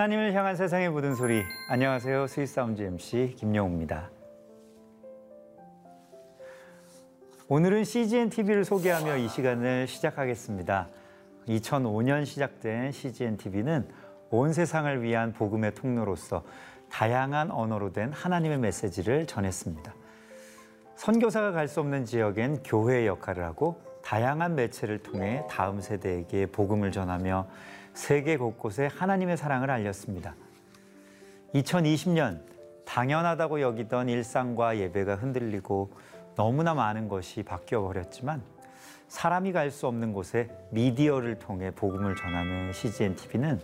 하나님을 향한 세상의 모든 소리. 안녕하세요. Sweet Sound MC 김영우입니다. 오늘은 CGN TV를 소개하며 이 시간을 시작하겠습니다. 2005년 시작된 CGN TV는 온 세상을 위한 복음의 통로로서 다양한 언어로 된 하나님의 메시지를 전했습니다. 선교사가 갈 수 없는 지역엔 교회의 역할을 하고 다양한 매체를 통해 다음 세대에게 복음을 전하며 세계 곳곳에 하나님의 사랑을 알렸습니다. 2020년 당연하다고 여기던 일상과 예배가 흔들리고 너무나 많은 것이 바뀌어 버렸지만 사람이 갈 수 없는 곳에 미디어를 통해 복음을 전하는 CGN TV는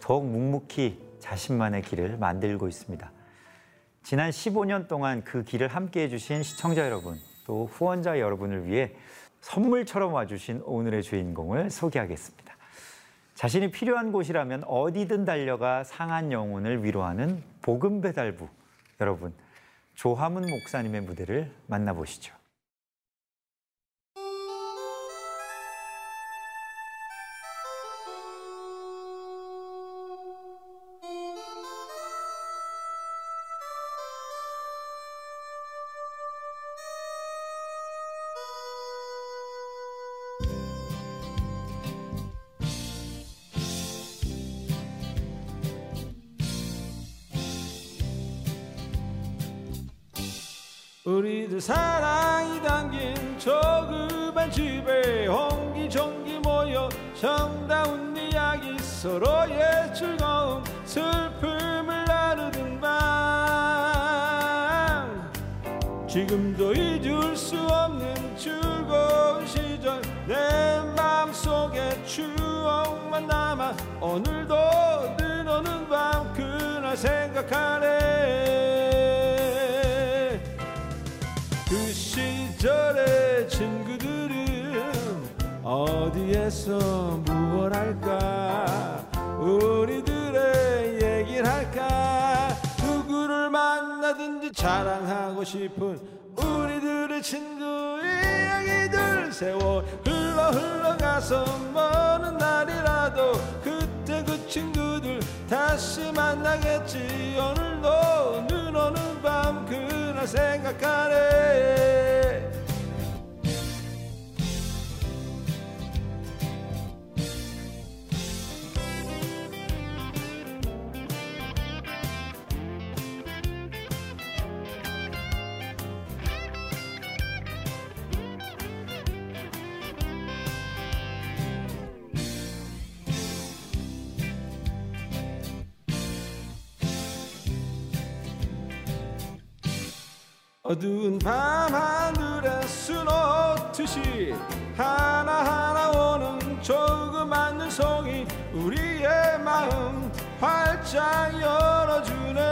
더욱 묵묵히 자신만의 길을 만들고 있습니다. 지난 15년 동안 그 길을 함께 해주신 시청자 여러분, 또 후원자 여러분을 위해 선물처럼 와주신 오늘의 주인공을 소개하겠습니다. 자신이 필요한 곳이라면 어디든 달려가 상한 영혼을 위로하는 복음 배달부 여러분 조화문 목사님의 무대를 만나보시죠. 정다운 이야기 서로의 즐거움 슬픔을 나누는 밤. 지금도 잊을 수 없는 즐거운 시절 내 마음속에 추억만 남아 오늘도 눈 오는 밤 그날 생각하네 어디에서 무얼 할까? 우리들의 얘기를 할까? 누구를 만나든지 자랑하고 싶은 우리들의 친구 이야기들 세월 흘러 흘러가서 먼 날이라도 그때 그 친구들 다시 만나겠지. 오늘도 눈 오는 밤 그날 생각하네 어두운 밤 하늘에 수놓듯이 하나하나 오는 조그만 눈송이 우리의 마음 활짝 열어주네.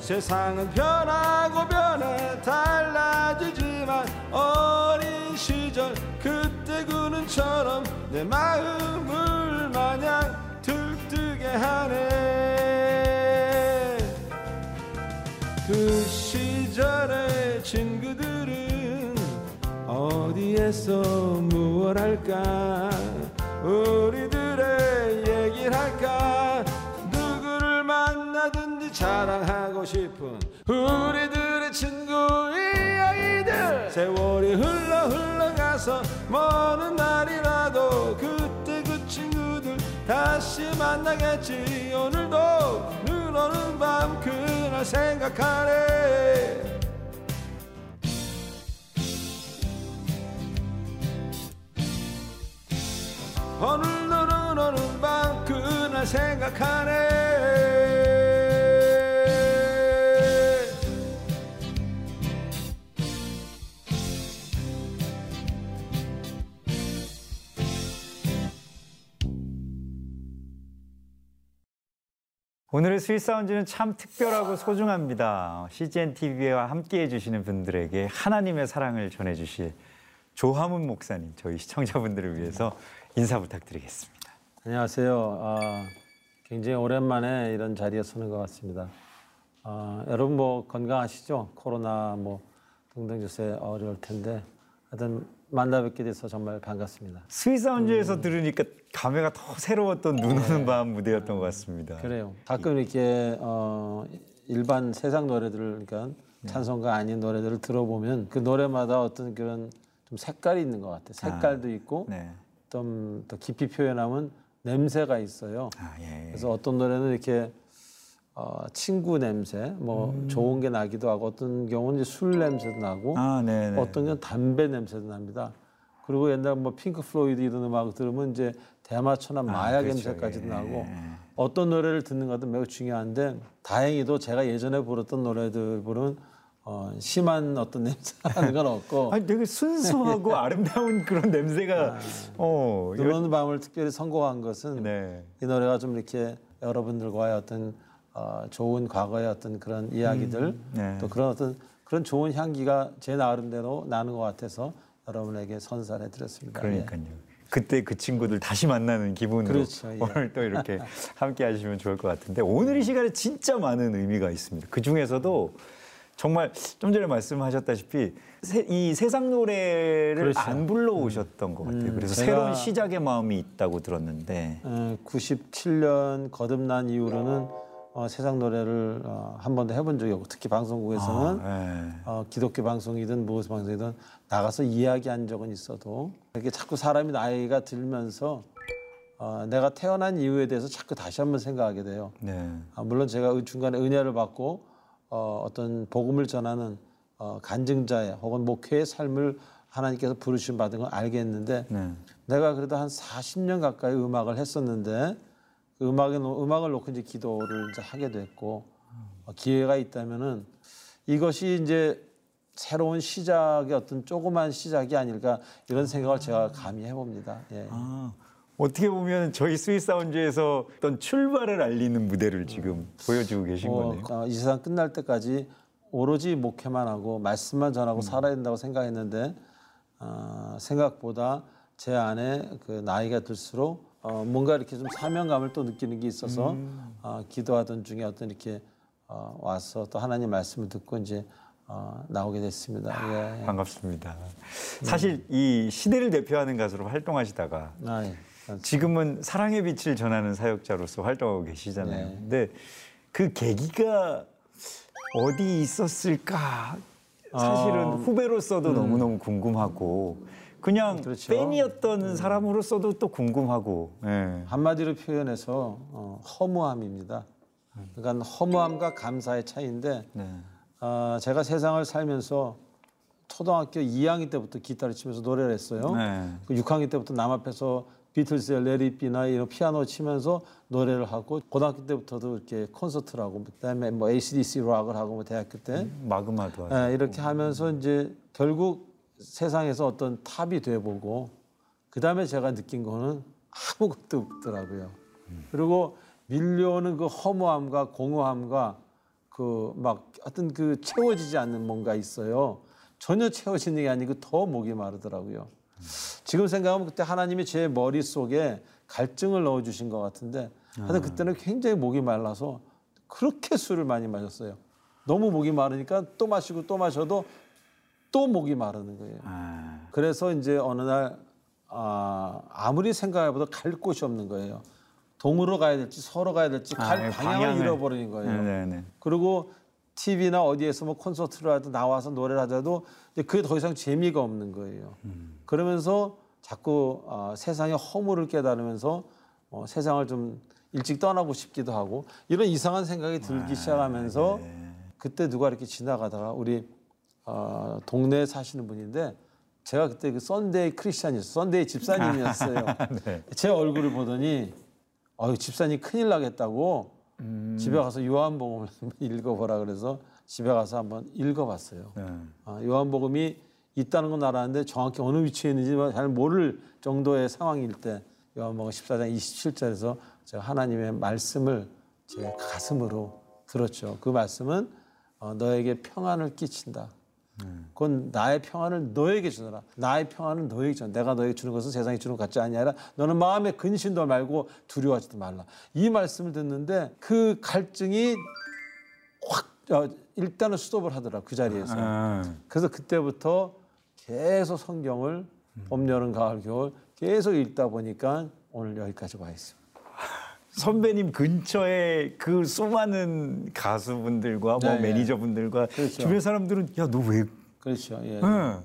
세상은 변하고 변해 달라지지만 어린 시절 그때 그 눈처럼 내 마음을 마냥 들뜨게 하네 어디에서 무얼 할까? 우리들의 얘기를 할까? 누구를 만나든지 자랑하고 싶은 우리들의 친구 이야기들. 세월이 흘러 흘러가서 먼 날이라도 그때 그 친구들 다시 만나겠지. 오늘도 눈 오는 밤 그날 생각하네 오는 밤 그날 생각하네 오늘의 Sweet Sound는 참 특별하고 소중합니다. CGN TV와 함께 해주시는 분들에게 하나님의 사랑을 전해주실 조하문 목사님, 저희 시청자분들을 위해서 인사 부탁드리겠습니다. 안녕하세요. 아, 굉장히 오랜만에 이런 자리에 서는 것 같습니다. 아, 여러분 뭐 건강하시죠? 코로나 뭐 등등 요새 어려울 텐데 하여튼 만나 뵙게 돼서 정말 반갑습니다. Sweet Sound에서 들으니까 감회가 더 새로웠던 눈 오는 밤 무대였던 것 같습니다. 그래요. 가끔 이렇게 어, 일반 세상 노래들을 그러니까 찬송가 아닌 노래들을 들어보면 그 노래마다 어떤 그런 좀 색깔이 있는 것 같아요. 색깔도 있고 네. 좀 더 깊이 표현하면 냄새가 있어요. 아, 예. 그래서 어떤 노래는 이렇게 어, 친구 냄새, 뭐 좋은 게 나기도 하고 어떤 경우는 이제 술 냄새도 나고 아, 네. 네. 어떤 건 담배 냄새도 납니다. 그리고 옛날 뭐 Pink Floyd 이런 음악 들으면 이제 대마초나 마약 그렇죠. 냄새까지도 예, 나고 예. 어떤 노래를 듣는 것도 매우 중요한데 다행히도 제가 예전에 부르던 노래들 부르면 어, 심한 어떤 냄새 나는 건 없고 아니 되게 순수하고 아름다운 그런 냄새가 어 눈 오는 밤을 특별히 선곡한 것은 네. 이 노래가 좀 이렇게 여러분들과의 어떤 어, 좋은 과거의 어떤 그런 이야기들 네. 또 그런 어떤 그런 좋은 향기가 제 나름대로 나는 것 같아서 여러분에게 선사해 드렸습니다. 예. 그러니까요. 그때 그 친구들 다시 만나는 기분으로 그렇죠, 예. 오늘 또 이렇게 함께 하시면 좋을 것 같은데 오늘 이 시간에 진짜 많은 의미가 있습니다. 그 중에서도 정말 좀 전에 말씀하셨다시피 세- 이 세상 노래를 그렇죠. 안 불러오셨던 것 같아요. 음, 그래서 새로운 시작의 마음이 있다고 들었는데 어, 97년 거듭난 이후로는 어, 세상 노래를 어, 한 번도 해본 적이 없고 특히 방송국에서는 아, 예. 어, 기독교 방송이든 무엇 방송이든 나가서 이야기한 적은 있어도 이렇게 자꾸 사람이 나이가 들면서 어, 내가 태어난 이유에 대해서 자꾸 다시 한번 생각하게 돼요. 네. 아, 물론 제가 의- 중간에 은혜를 받고 어, 어떤 복음을 전하는 어, 간증자의 혹은 목회의 삶을 하나님께서 부르심 받은 건 알겠는데 네. 내가 그래도 한 40년 가까이 음악을 했었는데 그 음악에 놓- 음악을 놓고 이제 기도를 이제 하게 됐고 어, 기회가 있다면은 이것이 이제 새로운 시작의 어떤 조그만 시작이 아닐까 이런 생각을 제가 감히 해봅니다. 예. 아, 어떻게 보면 저희 스위스 사운드에서 어떤 출발을 알리는 무대를 지금 보여주고 계신 어, 거네요. 어, 이 세상 끝날 때까지 오로지 목회만 하고 말씀만 전하고 음. 살아야 된다고 생각했는데 어, 생각보다 제 안에 그 나이가 들수록 어, 뭔가 이렇게 좀 사명감을 또 느끼는 게 있어서 음. 어, 기도하던 중에 어떤 이렇게 어, 와서 또 하나님 말씀을 듣고 이제 어, 나오게 됐습니다. 예. 반갑습니다. 사실 이 시대를 대표하는 가수로 활동하시다가 아, 예. 지금은 사랑의 빛을 전하는 사역자로서 활동하고 계시잖아요. 네. 근데 그 계기가 어디 있었을까? 사실은 후배로서도 너무너무 궁금하고 그냥 그렇죠. 팬이었던 사람으로서도 또 궁금하고. 예. 한마디로 표현해서 어, 허무함입니다. 그러니까 허무함과 감사의 차이인데 네. 아, 제가 세상을 살면서 초등학교 2학년 때부터 기타를 치면서 노래를 했어요. 네. 그 6학년 때부터 남 앞에서 비틀스의 레리 비나 이런 피아노 치면서 노래를 하고 고등학교 때부터도 이렇게 콘서트를 하고 그다음에 뭐 ACDC 락을 하고 뭐 대학교 때 마그마도 하죠. 예, 이렇게 하면서 이제 결국 세상에서 어떤 탑이 돼보고 그 다음에 제가 느낀 거는 아무것도 없더라고요. 그리고 밀려오는 그 허무함과 공허함과 그 막 어떤 그 채워지지 않는 뭔가 있어요. 전혀 채워지는 게 아니고 더 목이 마르더라고요. 지금 생각하면 그때 하나님이 제 머릿속에 갈증을 넣어주신 것 같은데 하여튼 그때는 굉장히 목이 말라서 그렇게 술을 많이 마셨어요. 너무 목이 마르니까 또 마시고 또 마셔도 또 목이 마르는 거예요. 아, 그래서 이제 어느 날 아, 아무리 생각해봐도 갈 곳이 없는 거예요. 동으로 가야 될지 서로 가야 될지 갈 아, 방향을 방향을. 잃어버린 거예요. 네네. 그리고 TV나 어디에서 뭐 콘서트를 하든 나와서 노래를 하자도 이제 그게 더 이상 재미가 없는 거예요. 그러면서 자꾸 아, 세상의 허물을 깨달으면서 어, 세상을 좀 일찍 떠나고 싶기도 하고 이런 이상한 생각이 들기 시작하면서 그때 누가 이렇게 지나가다가 우리 어, 동네에 사시는 분인데 제가 그때 그 Sunday Christian이었어요. Sunday 집사님이었어요. 네. 제 얼굴을 보더니 어유 집사님 큰일 나겠다고 집에 가서 요한복음을 한번 읽어보라 그래서 집에 가서 한번 읽어봤어요. 네. 아, 요한복음이 있다는 건 알았는데 정확히 어느 위치에 있는지 잘 모를 정도의 상황일 때 요한복음 14장 27절에서 제가 하나님의 말씀을 제 가슴으로 들었죠. 그 말씀은 어, 너에게 평안을 끼친다. 그건 나의 평안을 너에게 주노라. 나의 평안을 너에게 주노라. 내가 너에게 주는 것은 세상에 주는 것 같지 아니하라. 너는 마음에 근심도 말고 두려워하지도 말라. 이 말씀을 듣는데 그 갈증이 확 어, 일단은 스톱을 하더라 그 자리에서. 아, 그래서 그때부터 계속 성경을 봄, 여름, 가을, 겨울 계속 읽다 보니까 오늘 여기까지 와 있습니다. 선배님 근처에 그 수많은 가수분들과 뭐 네, 네. 매니저분들과 그렇죠. 주변 사람들은 야 너 왜? 그렇죠. 예. 응.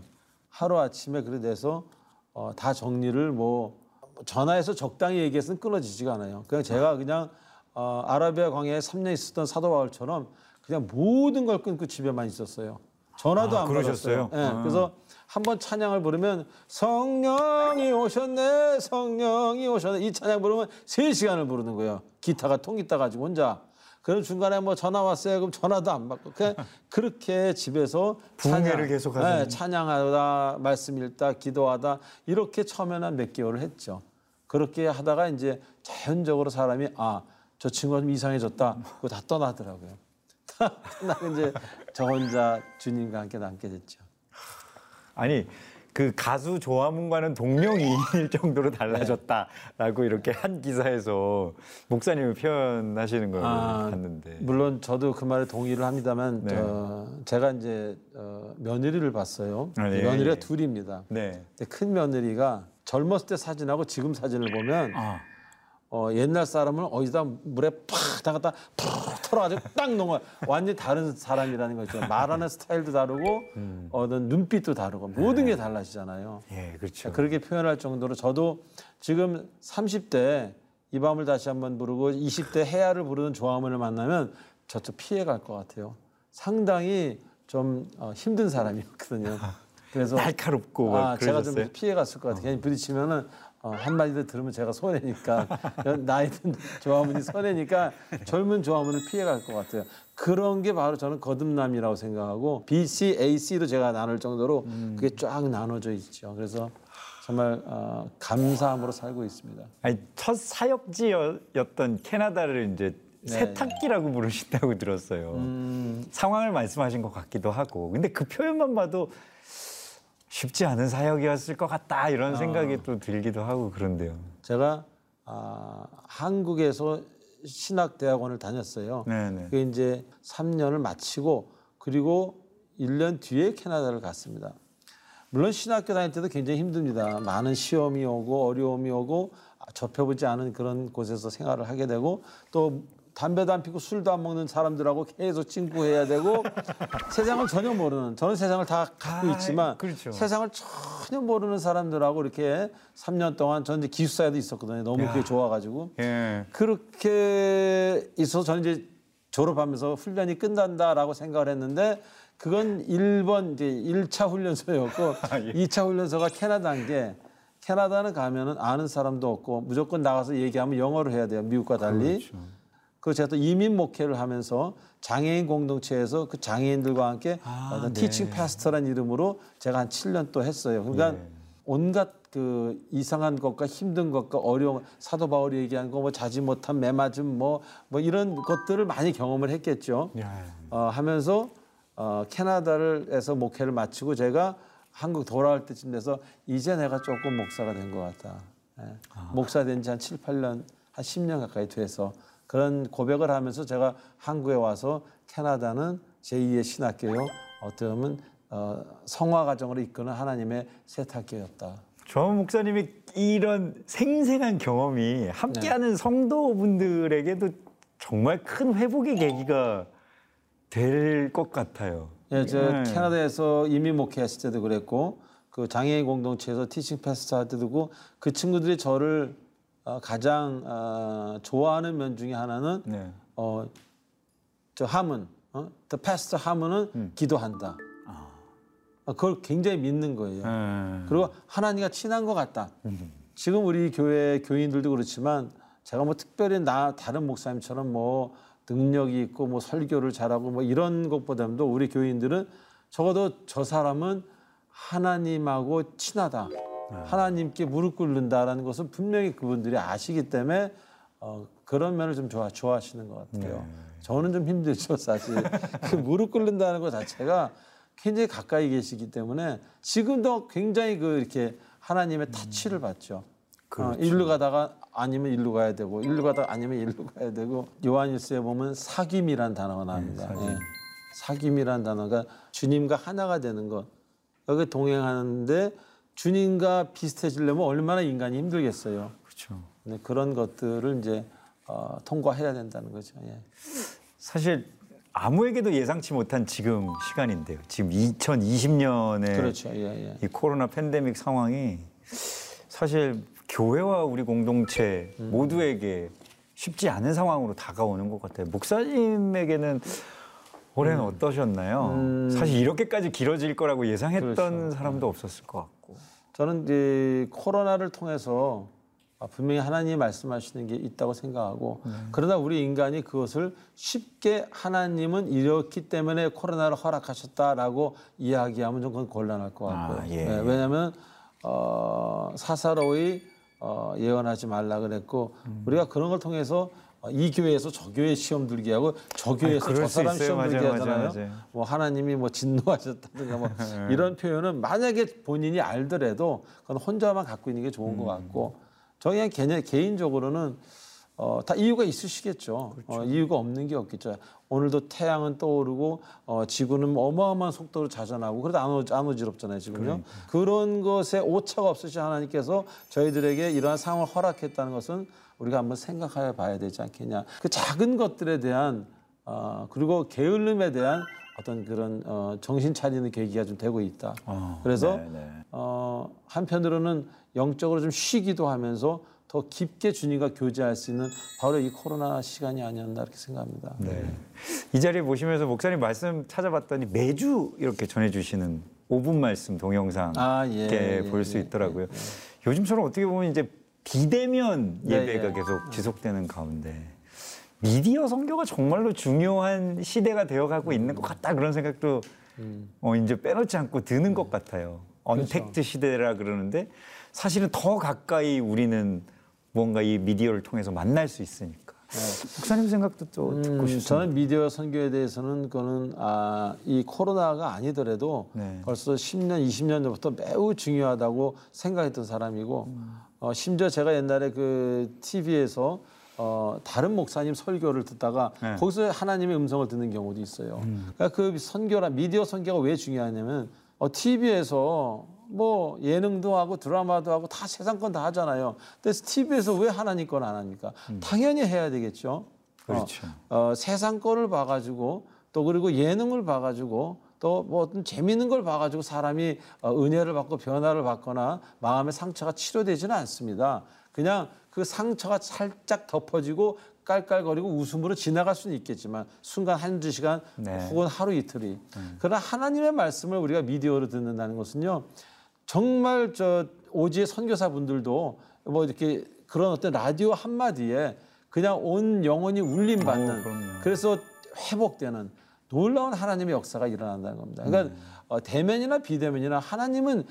하루 아침에 그래 돼서 어, 다 정리를 뭐 전화해서 적당히 얘기해서는 끊어지지가 않아요. 그냥 제가 그냥 어, 아라비아 광야에 3년 있었던 사도 바울처럼 그냥 모든 걸 끊고 집에만 있었어요. 전화도 아, 안 그러셨어요? 받았어요. 예, 아. 그래서 한번 찬양을 부르면 성령이 오셨네, 성령이 오셨네 이 찬양 부르면 세시간을 부르는 거예요. 기타가 통기타 가지고 혼자. 그럼 중간에 뭐 전화 왔어요. 그럼 전화도 안 받고 그냥 그렇게 집에서 부흥회를 계속 하는. 네, 찬양하다 말씀 읽다 기도하다 이렇게 처음에는 한 몇 개월을 했죠. 그렇게 하다가 이제 자연적으로 사람이 아 저 친구가 좀 이상해졌다. 그거 다 떠나더라고요. 떠나고 이제 저 혼자 주님과 함께 남게 됐죠. 아니 그 가수 조화문과는 동명이인일 정도로 달라졌다라고 이렇게 한 기사에서 목사님을 표현하시는 걸 아, 봤는데. 물론 저도 그 말에 동의를 합니다만 네. 어, 제가 이제 어, 며느리를 봤어요. 아, 네. 며느리가 예. 둘입니다. 네. 근데 큰 며느리가 젊었을 때 사진하고 지금 사진을 보면 아. 어, 옛날 사람은 어디다 물에 팍 담갔다 푹 털어가지고 딱 넣어 완전 히 다른 사람이라는 거죠. 말하는 스타일도 다르고 음. 어, 눈빛도 다르고 모든 게 달라지잖아요. 예, 그렇죠. 그렇게 표현할 정도로 저도 지금 30대 이 밤을 다시 한번 부르고 20대 해야를 부르는 조화문을 만나면 저쪽 피해 갈 것 같아요. 상당히 좀 어, 힘든 사람이었거든요. 그래서 날카롭고 아, 막 제가? 좀 피해 갔을 것 같아요. 괜히 부딪히면은 어, 한마디도 들으면 제가 손해니까 나이 든 조화문이 손해니까 젊은 조화문을 피해 갈 것 같아요. 그런 게 바로 저는 거듭남이라고 생각하고 B, C, A, C도 제가 나눌 정도로 음. 그게 쫙 나눠져 있죠. 그래서 정말 어, 감사함으로 살고 있습니다. 아니 첫 사역지였던 캐나다를 이제 네. 세탁기라고 부르신다고 들었어요. 음. 상황을 말씀하신 것 같기도 하고. 근데 그 표현만 봐도 쉽지 않은 사역이었을 것 같다 아. 이런 생각이 또 들기도 하고 그런데요. 제가 아, 한국에서 신학 대학원을 다녔어요. 네네. 그게 이제 3년을 마치고 그리고 1년 뒤에 캐나다를 갔습니다. 물론 신학교 다닐 때도 굉장히 힘듭니다. 많은 시험이 오고 어려움이 오고 접해보지 않은 그런 곳에서 생활을 하게 되고 또 담배도 안 피고 술도 안 먹는 사람들하고 계속 친구해야 되고 세상을 전혀 모르는 저는 세상을 다 갖고 아, 있지만 그렇죠. 세상을 전혀 모르는 사람들하고 이렇게 3년 동안 저는 이제 기숙사에도 있었거든요. 너무 그게 좋아가지고 예. 그렇게 있어서 저는 이제 졸업하면서 훈련이 끝난다라고 생각을 했는데 그건 1번 이제 1차 훈련소였고 아, 예. 2차 훈련소가 캐나다인 게 캐나다는 가면은 아는 사람도 없고 무조건 나가서 얘기하면 영어로 해야 돼요. 미국과 달리. 그렇죠. 그리고 제가 또 이민 목회를 하면서 장애인 공동체에서 그 장애인들과 함께 아, 어떤 네. 티칭 파스터라는 이름으로 제가 한 7년 또 했어요. 그러니까 예. 온갖 그 이상한 것과 힘든 것과 어려움 사도 바울이 얘기한 거 뭐 자지 못한 매맞음 뭐뭐 이런 것들을 많이 경험을 했겠죠. 야. 어, 하면서 어, 캐나다를 에서 목회를 마치고 제가 한국 돌아올 때쯤 돼서 이제 내가 조금 목사가 된 것 같다. 예. 목사 된 지 한 7, 8년, 한 10년 가까이 돼서 그런 고백을 하면서 제가 한국에 와서 캐나다는 제2의 신학교요. 어떻게 보면 어, 성화 과정으로 이끄는 하나님의 세탁교였다. 조 목사님이 이런 생생한 경험이 함께하는 네. 성도분들에게도 정말 큰 회복의 계기가 될 것 같아요. 예, 저 네. 캐나다에서 이민 목회했을 때도 그랬고 그 장애인 공동체에서 티칭 패스터 할 때도 그그 친구들이 저를 어, 가장 어, 좋아하는 면 중에 하나는 네. 어, 저 하문, 어? The pastor 하문은 음. 기도한다. 어, 그걸 굉장히 믿는 거예요. 음. 그리고 하나님과 친한 것 같다. 지금 우리 교회 교인들도 그렇지만 제가 뭐 특별히 나 다른 목사님처럼 뭐 능력이 있고 뭐 설교를 잘하고 뭐 이런 것보다도 우리 교인들은 적어도 저 사람은 하나님하고 친하다. 하나님께 무릎 꿇는다라는 것을 분명히 그분들이 아시기 때문에 어, 그런 면을 좀 좋아 좋아하시는 것 같아요. 저는 좀 힘들죠 사실. 그 무릎 꿇는다는 것 자체가 굉장히 가까이 계시기 때문에 지금도 굉장히 그 이렇게 하나님의 타치를 받죠. 어, 일로 가다가 아니면 일로 가야 되고 일로 가다가 아니면 일로 가야 되고 요한일서에 보면 사귐이란 단어가 나옵니다. 예. 사귐이란 단어가 주님과 하나가 되는 것. 여기 동행하는데 주님과 비슷해지려면 얼마나 인간이 힘들겠어요. 그렇죠. 네, 그런 것들을 이제 어, 통과해야 된다는 거죠. 예. 사실 아무에게도 예상치 못한 지금 시간인데요. 지금 2020년에 그렇죠. 예, 예. 이 코로나 팬데믹 상황이 사실 교회와 우리 공동체 음. 모두에게 쉽지 않은 상황으로 다가오는 것 같아요. 목사님에게는 올해는 음. 어떠셨나요? 사실 이렇게까지 길어질 거라고 예상했던 그렇죠. 사람도 없었을 것 같고. 저는 이제 코로나를 통해서 아, 분명히 하나님이 말씀하시는 게 있다고 생각하고 네. 그러나 우리 인간이 그것을 쉽게 하나님은 이렇기 때문에 코로나를 허락하셨다라고 이야기하면 좀 그건 곤란할 것 같고요. 아, 예. 네, 왜냐하면 어, 사사로이 어, 예언하지 말라 그랬고 음. 우리가 그런 걸 통해서 어, 이 교회에서 저 교회 시험 들게 하고 저 교회에서 그럴 저수 사람 있어요. 시험 들게 맞아요, 하잖아요. 맞아요, 맞아요. 뭐 하나님이 뭐 진노하셨다든가 뭐 이런 표현은 만약에 본인이 알더라도 그건 혼자만 갖고 있는 게 좋은 것 같고 저 그냥 개인, 개인적으로는 어, 다 이유가 있으시겠죠. 어, 이유가 없는 게 없겠죠. 오늘도 태양은 떠오르고 어, 지구는 뭐 어마어마한 속도로 자전하고 그래도 안, 어, 안 어지럽잖아요 지금요. 그런 것에 오차가 없으신 하나님께서 저희들에게 이러한 상황을 허락했다는 것은 우리가 한번 생각해 봐야 되지 않겠냐. 그 작은 것들에 대한 어, 그리고 게을름에 대한 어떤 그런 어, 정신 차리는 계기가 좀 되고 있다. 어, 그래서 네, 네. 어, 한편으로는 영적으로 좀 쉬기도 하면서 더 깊게 주님과 교제할 수 있는 바로 이 코로나 시간이 아니었나 이렇게 생각합니다. 네. 이 자리에 보시면서 목사님 말씀 찾아봤더니 매주 이렇게 전해주시는 5분 말씀 동영상 아, 예, 이렇게 예, 볼수 예, 있더라고요. 요즘처럼 어떻게 보면 이제 비대면 네, 예배가 예. 계속 지속되는 가운데 미디어 선교가 정말로 중요한 시대가 되어가고 있는 것 같다 그런 생각도 음. 어, 이제 빼놓지 않고 드는 것 같아요. 그렇죠. 언택트 시대라 그러는데 사실은 더 가까이 우리는 뭔가 이 미디어를 통해서 만날 수 있으니까. 목사님 생각도 또 듣고 음, 싶습니다. 저는 미디어 선교에 대해서는 그거는 아, 이 코로나가 아니더라도 네. 벌써 10년, 20년 전부터 매우 중요하다고 생각했던 사람이고 어, 심지어 제가 옛날에 그 TV에서 어, 다른 목사님 설교를 듣다가 네. 거기서 하나님의 음성을 듣는 경우도 있어요. 그러니까 그 선교라 미디어 선교가 왜 중요하냐면 어, TV에서 뭐 예능도 하고 드라마도 하고 다 세상 건 다 하잖아요. 근데 TV에서 왜 하나님 건 안 합니까? 당연히 해야 되겠죠. 그렇죠. 어, 어, 세상 거를 봐가지고 또 그리고 예능을 봐가지고 또 뭐 어떤 재미있는 걸 봐가지고 사람이 어, 은혜를 받고 변화를 받거나 마음의 상처가 치료되지는 않습니다. 그냥 그 상처가 살짝 덮어지고 깔깔거리고 웃음으로 지나갈 수는 있겠지만 순간 한두 시간 네. 혹은 하루 이틀이 그러나 하나님의 말씀을 우리가 미디어로 듣는다는 것은요 정말 저 오지의 선교사분들도 뭐 이렇게 그런 어떤 라디오 한마디에 그냥 온 영혼이 울림 받는 오, 그럼요. 그래서 회복되는 놀라운 하나님의 역사가 일어난다는 겁니다. 그러니까 음. 어, 대면이나 비대면이나 하나님은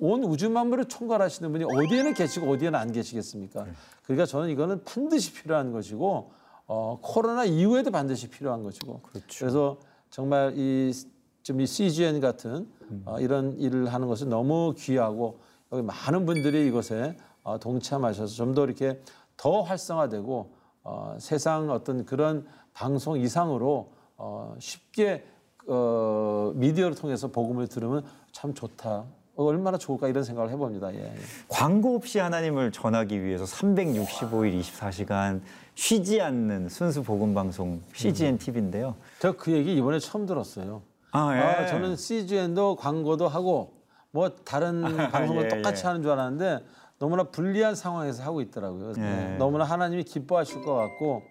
온 우주 만물을 총괄하시는 분이 어디에는 계시고 어디에는 안 계시겠습니까? 네. 그러니까 저는 이거는 반드시 필요한 것이고 어, 코로나 이후에도 반드시 필요한 것이고 그렇죠. 래서 정말 이좀이 CGN 같은 음. 어, 이런 일을 하는 것은 너무 귀하고 여기 많은 분들이 이것에 어, 동참하셔서 좀 더 이렇게 더 활성화되고 어, 세상 어떤 그런 방송 이상으로 어, 쉽게 어, 미디어를 통해서 복음을 들으면 참 좋다. 어, 얼마나 좋을까 이런 생각을 해봅니다. 예, 예. 광고 없이 하나님을 전하기 위해서 365일 24시간 쉬지 않는 순수 복음 방송 CGN TV인데요. 제가 그 얘기 이번에 처음 들었어요. 아, 예. 아, 저는 CGN도 광고도 하고 뭐 다른 방송을 예, 똑같이 예. 하는 줄 알았는데 너무나 불리한 상황에서 하고 있더라고요. 예. 네, 너무나 하나님이 기뻐하실 것 같고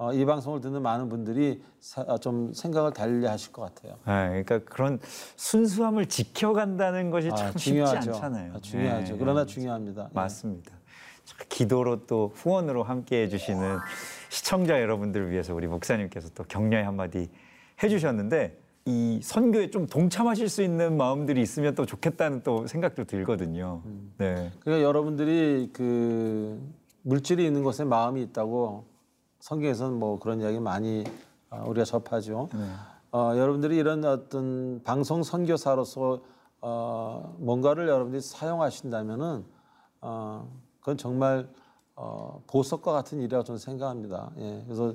어, 이 방송을 듣는 많은 분들이 사- 어, 좀 생각을 달리 하실 것 같아요. 네, 그러니까 그런 순수함을 지켜간다는 것이 참 아, 쉽지 중요하죠. 않잖아요. 아, 중요하죠. 네, 그러나 중요합니다. 예. 맞습니다. 자, 기도로 또 후원으로 함께 해주시는 시청자 여러분들을 위해서 우리 목사님께서 또 격려의 한마디 해주셨는데 이 선교에 좀 동참하실 수 있는 마음들이 있으면 또 좋겠다는 또 생각도 들거든요. 음. 네. 그러니까 여러분들이 그 물질이 있는 곳에 마음이 있다고 성경에서는 뭐 그런 이야기 많이 어, 우리가 접하죠. 어, 여러분들이 이런 어떤 방송 선교사로서 어, 뭔가를 여러분들이 사용하신다면은 어, 그건 정말 어, 보석과 같은 일이라고 저는 생각합니다. 예, 그래서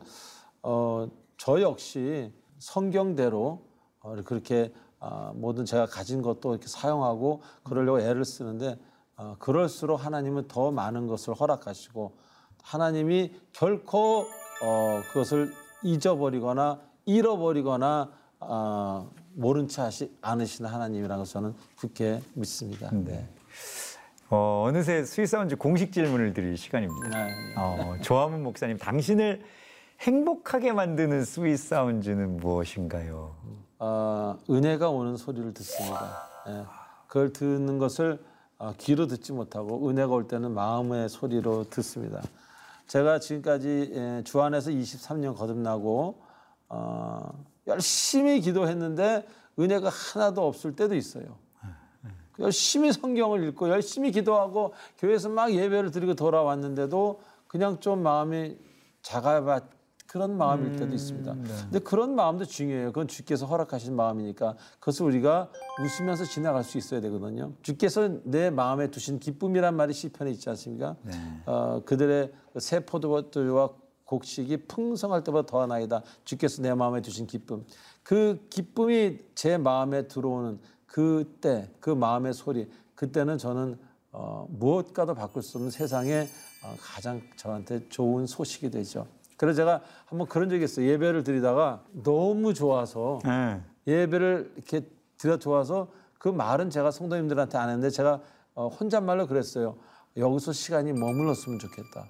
어, 저 역시 성경대로 어, 그렇게 아, 모든 제가 가진 것도 이렇게 사용하고 그러려고 애를 쓰는데 어, 그럴수록 하나님은 더 많은 것을 허락하시고 하나님이 결코 어, 그것을 잊어버리거나 잃어버리거나 어, 모른 채 하시 않으시는 하나님이라는 걸 저는 굳게 믿습니다. 네. 어, 어느새 Sweet Sounds 공식 질문을 드릴 시간입니다. 네. 어, 조하문 목사님, 당신을 행복하게 만드는 스윗사운즈는 무엇인가요? 어, 은혜가 오는 소리를 듣습니다. 예. 그걸 듣는 것을 어, 귀로 듣지 못하고 은혜가 올 때는 마음의 소리로 듣습니다. 제가 지금까지 예, 주 안에서 23년 거듭나고 어, 열심히 기도했는데 은혜가 하나도 없을 때도 있어요. 열심히 성경을 읽고 열심히 기도하고 교회에서 막 예배를 드리고 돌아왔는데도 그냥 좀 마음이 작아봐 그런 마음일 때도 있습니다. 근데 그런 마음도 중요해요. 그건 주께서 허락하신 마음이니까 그것을 우리가 웃으면서 지나갈 수 있어야 되거든요. 주께서 내 마음에 두신 기쁨이란 말이 시편에 있지 않습니까? 어, 그들의 그새 포도주와 곡식이 풍성할 때보다 더하나이다. 주께서 내 마음에 두신 기쁨. 그 기쁨이 제 마음에 들어오는 그때 그 마음의 소리 그때는 저는 어, 무엇과도 바꿀 수 없는 세상에 어, 가장 저한테 좋은 소식이 되죠. 그래서 제가 한번 그런 적이 있어요. 예배를 드리다가 너무 좋아서 네. 예배를 이렇게 드려 좋아서 그 말은 제가 성도님들한테 안 했는데 제가 어, 혼잣말로 그랬어요. 여기서 시간이 머물렀으면 좋겠다.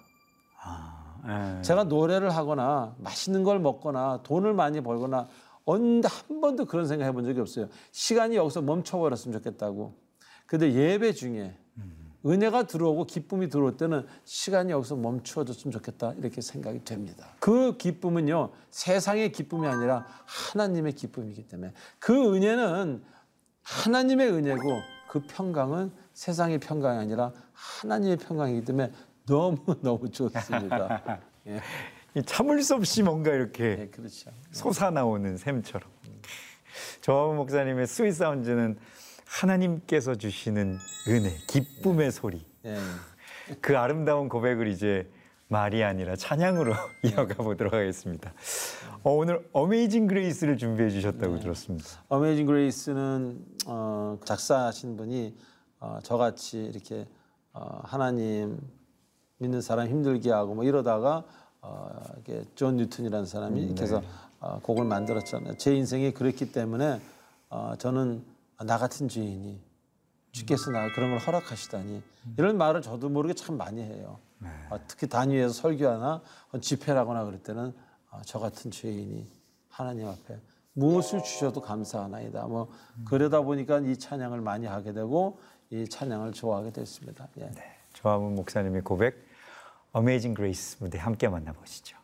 네. 제가 노래를 하거나 맛있는 걸 먹거나 돈을 많이 벌거나 언제 한 번도 그런 생각 해본 적이 없어요. 시간이 여기서 멈춰버렸으면 좋겠다고. 근데 예배 중에 은혜가 들어오고 기쁨이 들어올 때는 시간이 여기서 멈추어졌으면 좋겠다 이렇게 생각이 됩니다. 그 기쁨은요 세상의 기쁨이 아니라 하나님의 기쁨이기 때문에 그 은혜는 하나님의 은혜고 그 평강은 세상의 평강이 아니라 하나님의 평강이기 때문에 너무 너무 좋습니다. 예, 이 참을 수 없이 뭔가 이렇게 예, 그렇죠. 솟아나오는 샘처럼. 조하문 목사님의 스윗 사운즈는 하나님께서 주시는 은혜, 기쁨의 소리. 예. 그 아름다운 고백을 이제 말이 아니라 찬양으로 이어가 보도록 하겠습니다. 어, 오늘 Amazing Grace를 준비해 주셨다고 들었습니다. Amazing Grace는 어, 작사하신 분이 어, 저같이 이렇게 어, 하나님 믿는 사람 힘들게 하고 뭐 이러다가 어, 이게 존 뉴턴이라는 사람이 이렇게 해서 어, 곡을 만들었잖아요. 제 인생이 그랬기 때문에 어, 저는 나 같은 죄인이 주께서 나 그런 걸 허락하시다니 이런 말을 저도 모르게 참 많이 해요. 어, 특히 단 위에서 설교하나 어, 집회라거나 그럴 때는 어, 저 같은 죄인이 하나님 앞에 무엇을 주셔도 감사하나이다. 뭐 그러다 보니까 이 찬양을 많이 하게 되고 이 찬양을 좋아하게 됐습니다. 예. 조화문 목사님의 고백 어메이징 그레이스 무대 함께 만나보시죠.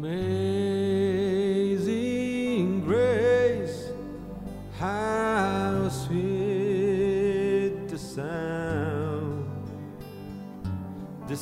Amazing grace, how sweet the sound. To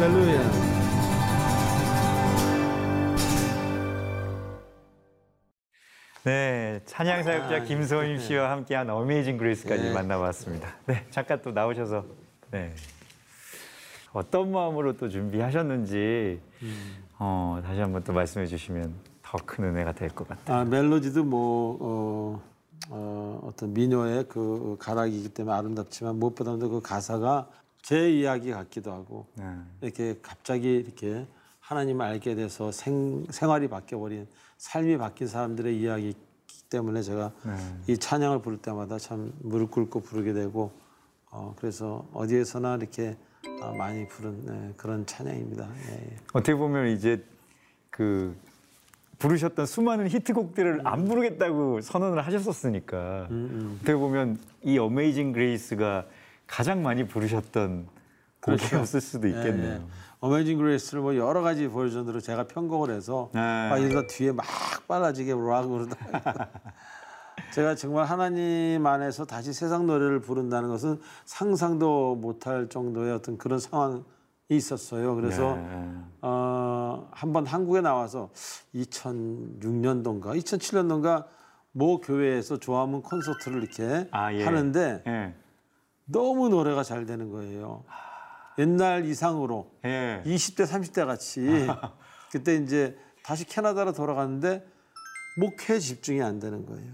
할렐루야 네, 찬양 사역자 김소임 씨와 함께한 어메이징 그레이스까지 네. 만나봤습니다. 네, 잠깐 또 나오셔서 네. 어떤 마음으로 또 준비하셨는지 어, 다시 한번 또 말씀해 주시면 더 큰 은혜가 될 것 같아요. 아, 멜로디도 뭐 어, 어, 어떤 민요의 그 가락이기 때문에 아름답지만 무엇보다도 그 가사가 제 이야기 같기도 하고 네. 이렇게 갑자기 이렇게 하나님을 알게 돼서 생, 생활이 바뀌어버린 삶이 바뀐 사람들의 이야기이기 때문에 제가 네. 이 찬양을 부를 때마다 참 무릎 꿇고 부르게 되고 어, 그래서 어디에서나 이렇게 아, 많이 부른 네, 그런 찬양입니다. 예, 예. 어떻게 보면 이제 그 부르셨던 수많은 히트곡들을 안 부르겠다고 선언을 하셨었으니까 어떻게 보면 이 Amazing Grace가 가장 많이 부르셨던 곡이었을 수도 있겠네요. 예, Amazing Grace를 뭐 여러 가지 버전으로 제가 편곡을 해서 네. 막 이러다 뒤에 막 빨라지게 락으로 제가 정말 하나님 안에서 다시 세상 노래를 부른다는 것은 상상도 못할 정도의 어떤 그런 상황이 있었어요. 그래서 네. 어, 한번 한국에 나와서 2006년도인가 2007년도인가 모 교회에서 조화문 콘서트를 이렇게 아, 예. 하는데 예. 너무 노래가 잘 되는 거예요. 옛날 이상으로 예. 20대 30대 같이 그때 이제 다시 캐나다로 돌아갔는데 목회에 집중이 안 되는 거예요.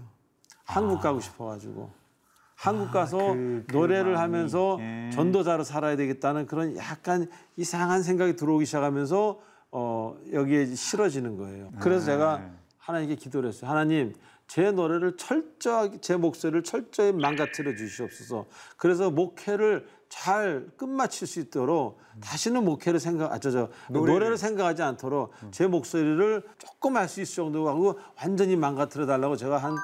한국 가고 싶어가지고 한국 가서 그- 그 노래를 마음이. 하면서 예. 전도자로 살아야 되겠다는 그런 약간 이상한 생각이 들어오기 시작하면서 어, 여기에 싫어지는 거예요. 그래서 제가 하나님께 기도를 했어요. 하나님 제 노래를 철저하게 제 목소리를 철저히 망가뜨려 주시옵소서. 그래서 목회를 잘 끝마칠 수 있도록 다시는 목회를 생각 아 저저 노래를. 생각하지 않도록 제 목소리를 조금 할 수 있을 정도 하고 완전히 망가뜨려 달라고 제가 한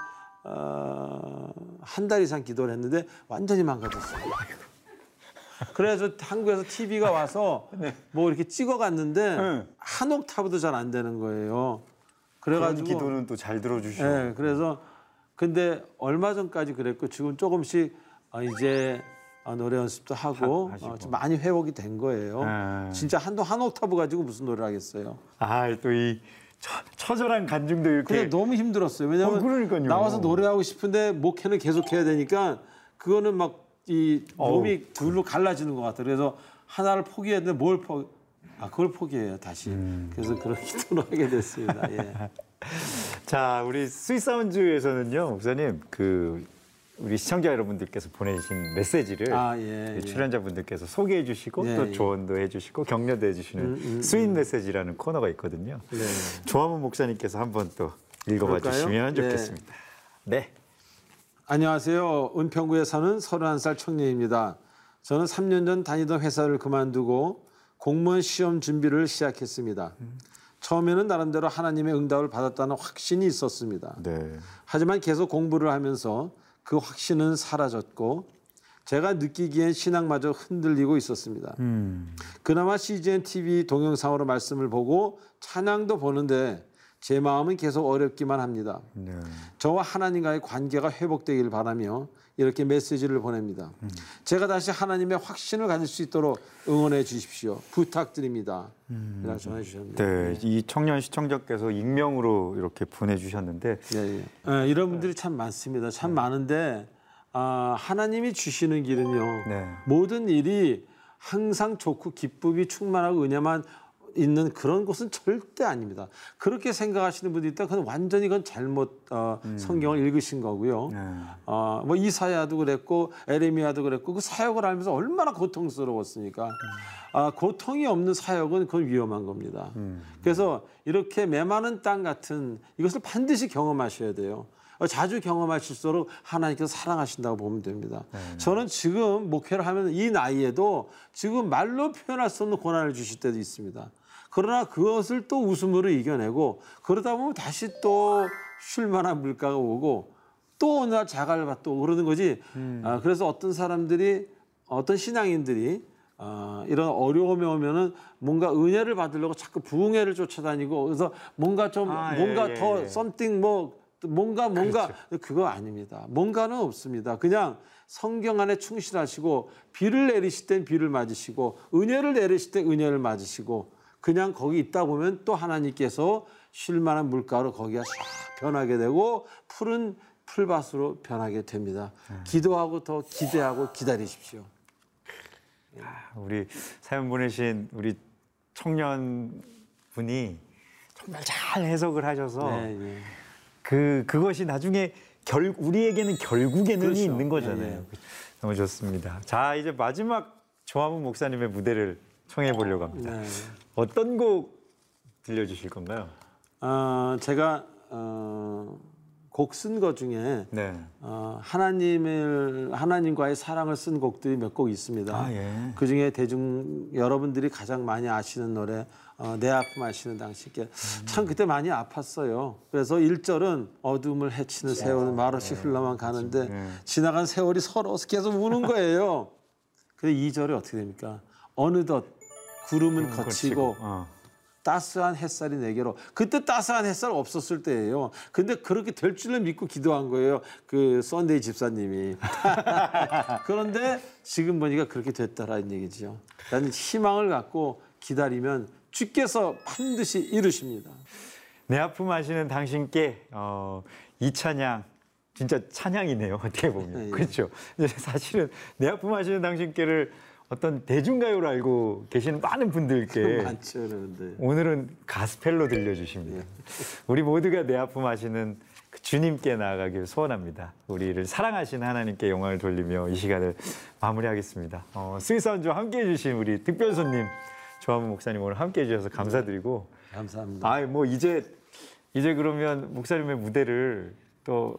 어, 한 달 이상 기도를 했는데 완전히 망가졌어요. 그래서 한국에서 TV가 와서 뭐 이렇게 찍어갔는데 네. 한 옥타브도 잘 안 되는 거예요. 그래가지고 기도는 또 잘 들어주시고 예, 그래서 근데 얼마 전까지 그랬고 지금 조금씩 아, 이제 아, 노래 연습도 하고 하-. 어, 좀 많이 회복이 된 거예요. 네. 진짜 한도 한 옥타브 가지고 무슨 노래를 하겠어요. 아또 이 처절한 간증도 이렇게 근데 너무 힘들었어요. 왜냐하면 어. 나와서 노래하고 싶은데 목회는 계속 해야 되니까 그거는 막 이 몸이 둘로 갈라지는 것 같아요. 그래서 하나를 포기했는데 뭘 포기? 아 그걸 포기해요 다시. 음. 그래서 그런 기도를 하게 됐습니다. 예. 자, 우리 스윗사운즈에서는요, 목사님, 그 우리 시청자 여러분들께서 보내주신 메시지를 아 예. 이 예. 출연자분들께서 소개해 주시고 예, 또 예. 조언도 해 주시고 격려도 해 주시는 sweet 메시지라는 코너가 있거든요. 네. 조하문 목사님께서 한번 또 읽어봐 그럴까요? 주시면 네. 좋겠습니다. 네. 안녕하세요. 은평구에 사는 31살 청년입니다. 저는 3년 전 다니던 회사를 그만두고 공무원 시험 준비를 시작했습니다. 처음에는 나름대로 하나님의 응답을 받았다는 확신이 있었습니다. 네. 하지만 계속 공부를 하면서 그 확신은 사라졌고 제가 느끼기엔 신앙마저 흔들리고 있었습니다. 음. 그나마 CGN TV 동영상으로 말씀을 보고 찬양도 보는데 제 마음은 계속 어렵기만 합니다. 네. 저와 하나님과의 관계가 회복되길 바라며 이렇게 메시지를 보냅니다. 제가 다시 하나님의 확신을 가질 수 있도록 응원해 주십시오. 부탁드립니다. 이라고 전해 주셨네요. 네, 이 청년 시청자께서 익명으로 이렇게 보내 주셨는데 예, 예. 예, 이런 분들이 참 많습니다. 참 많은데 아, 하나님이 주시는 길은요. 네. 모든 일이 항상 좋고 기쁨이 충만하고 은혜만 있는 그런 곳은 절대 아닙니다. 그렇게 생각하시는 분들이 있다. 그건 완전히 그건 잘못 어, 성경을 읽으신 거고요. 네. 어, 뭐 이사야도 그랬고 에레미야도 그랬고 그 사역을 알면서 얼마나 고통스러웠습니까? 아, 고통이 없는 사역은 그건 위험한 겁니다. 그래서 이렇게 메마른 땅 같은 이것을 반드시 경험하셔야 돼요. 어, 자주 경험하실수록 하나님께서 사랑하신다고 보면 됩니다. 저는 지금 목회를 하면 이 나이에도 지금 말로 표현할 수 없는 고난을 주실 때도 있습니다. 그러나 그것을 또 웃음으로 이겨내고 그러다 보면 다시 또 쉴 만한 물가가 오고 또 어느 날 자갈 밭도 오르는 거지. 아, 그래서 어떤 사람들이 어떤 신앙인들이 아, 이런 어려움이 오면은 뭔가 은혜를 받으려고 자꾸 부흥회를 쫓아다니고 그래서 뭔가 좀 아, 예, 뭔가 예, 더 예. something 뭐 뭔가 뭔가 그렇죠. 그거 아닙니다. 뭔가는 없습니다. 그냥 성경 안에 충실하시고 비를 내리실 땐 비를 맞으시고 은혜를 내리실 때 은혜를 맞으시고 그냥 거기 있다 보면 또 하나님께서 쉴만한 물가로 거기가 샥 변하게 되고 푸른 풀밭으로 변하게 됩니다. 네. 기도하고 더 기대하고 기다리십시오. 우리 사연 보내신 우리 청년 분이 정말 잘 해석을 하셔서 네, 예. 그 그것이 나중에 결 우리에게는 결국에는 그렇죠. 있는 거잖아요. 네, 네. 너무 좋습니다. 자 이제 마지막 조화문 목사님의 무대를 청해 보려고 합니다. 네. 어떤 곡 들려주실 건가요? 어, 제가 어, 곡 쓴 것 중에 네. 어, 하나님을 하나님과의 사랑을 쓴 곡들이 몇 곡 있습니다. 아, 예. 그 중에 대중 여러분들이 가장 많이 아시는 노래 어, 내 아픔 아시는 당신께 참 그때 많이 아팠어요. 그래서 1절은 어둠을 헤치는 세월은 말없이 흘러만 가는데 네. 지나간 세월이 서러워서 계속 우는 거예요. 근데 2절이 어떻게 됩니까? 어느덧 구름은 거치고 어. 따스한 햇살이 내게로 그때 따스한 햇살 없었을 때예요. 근데 그렇게 될 줄을 믿고 기도한 거예요. 그 썬데이 집사님이. 그런데 지금 보니까 그렇게 됐다라는 얘기죠. 나는 희망을 갖고 기다리면 주께서 반드시 이루십니다. 내 아픔 아시는 당신께 어, 이 찬양 진짜 찬양이네요 어떻게 보면 예, 예. 그렇죠. 사실은 내 아픔 아시는 당신께를 어떤 대중가요로 알고 계시는 많은 분들께 많죠, 그런데. 오늘은 가스펠로 들려주십니다. 우리 모두가 내 아픔 아시는 그 주님께 나아가길 소원합니다. 우리를 사랑하시는 하나님께 영광을 돌리며 이 시간을 마무리하겠습니다. 어, 스위스한주와 함께해 주신 우리 특별 손님 조한무 목사님 오늘 함께해 주셔서 감사드리고 감사합니다. 아, 뭐 이제 이제 그러면 목사님의 무대를 또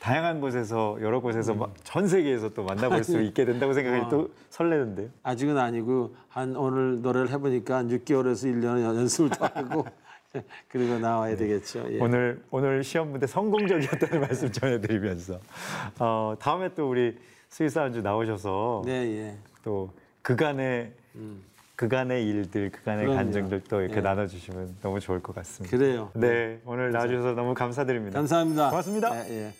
다양한 곳에서 여러 곳에서 막전 세계에서 또 만나볼 수 있게 된다고 생각하니 또 설레는데요. 아직은 아니고 한 오늘 노래를 해보니까 한 6개월에서 1년 연습을 더 하고 그리고 나와야 되겠죠. 예. 오늘 오늘 시험 문제 성공적이었다는 말씀 전해드리면서 어, 다음에 또 우리 스위스 한주 나오셔서 네, 예. 또 그간의 그간의 일들, 그간의 그럼요. 감정들 또 이렇게 예. 나눠주시면 너무 좋을 것 같습니다. 그래요. 네, 오늘 나와주셔서 너무 감사드립니다. 감사합니다. 고맙습니다. 예, 예.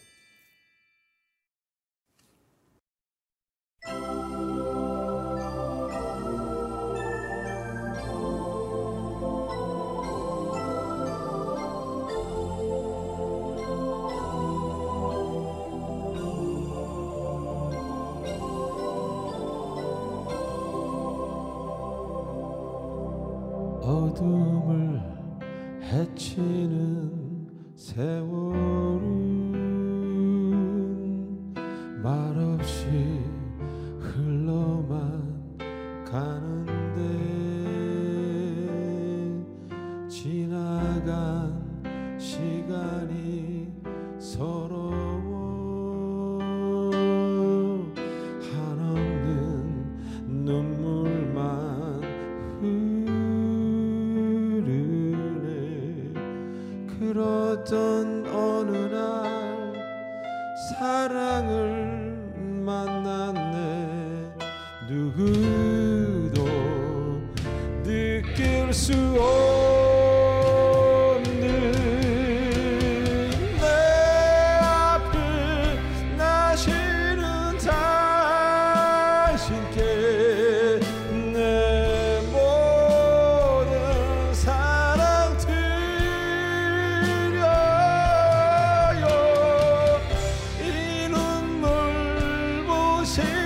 어둠을 헤치는 세월 say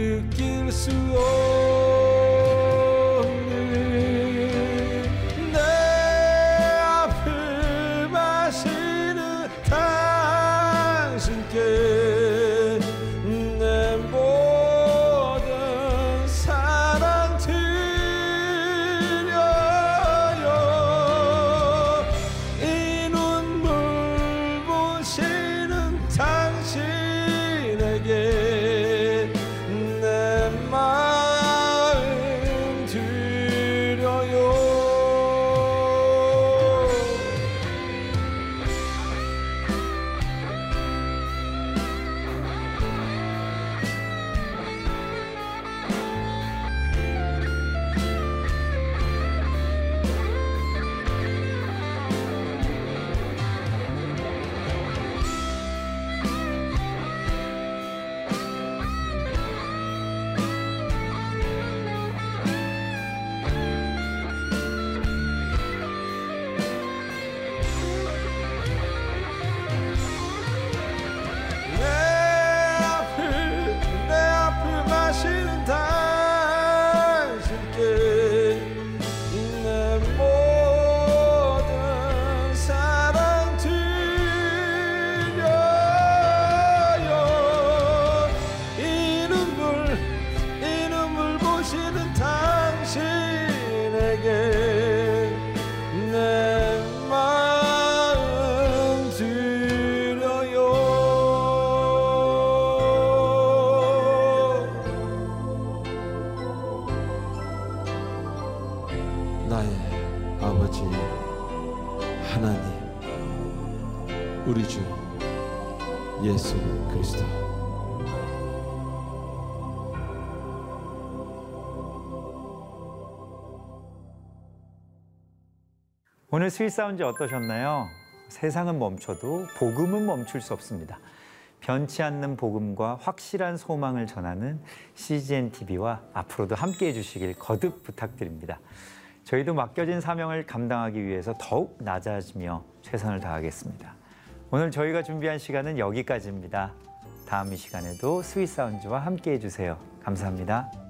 느낄 수없 오늘 스윗 사운드 어떠셨나요? 세상은 멈춰도 복음은 멈출 수 없습니다. 변치 않는 복음과 확실한 소망을 전하는 CGN TV와 앞으로도 함께 해주시길 거듭 부탁드립니다. 저희도 맡겨진 사명을 감당하기 위해서 더욱 낮아지며 최선을 다하겠습니다. 오늘 저희가 준비한 시간은 여기까지입니다. 다음 이 시간에도 스윗 사운드와 함께 해주세요. 감사합니다.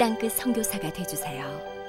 땅끝 선교사가 되주세요.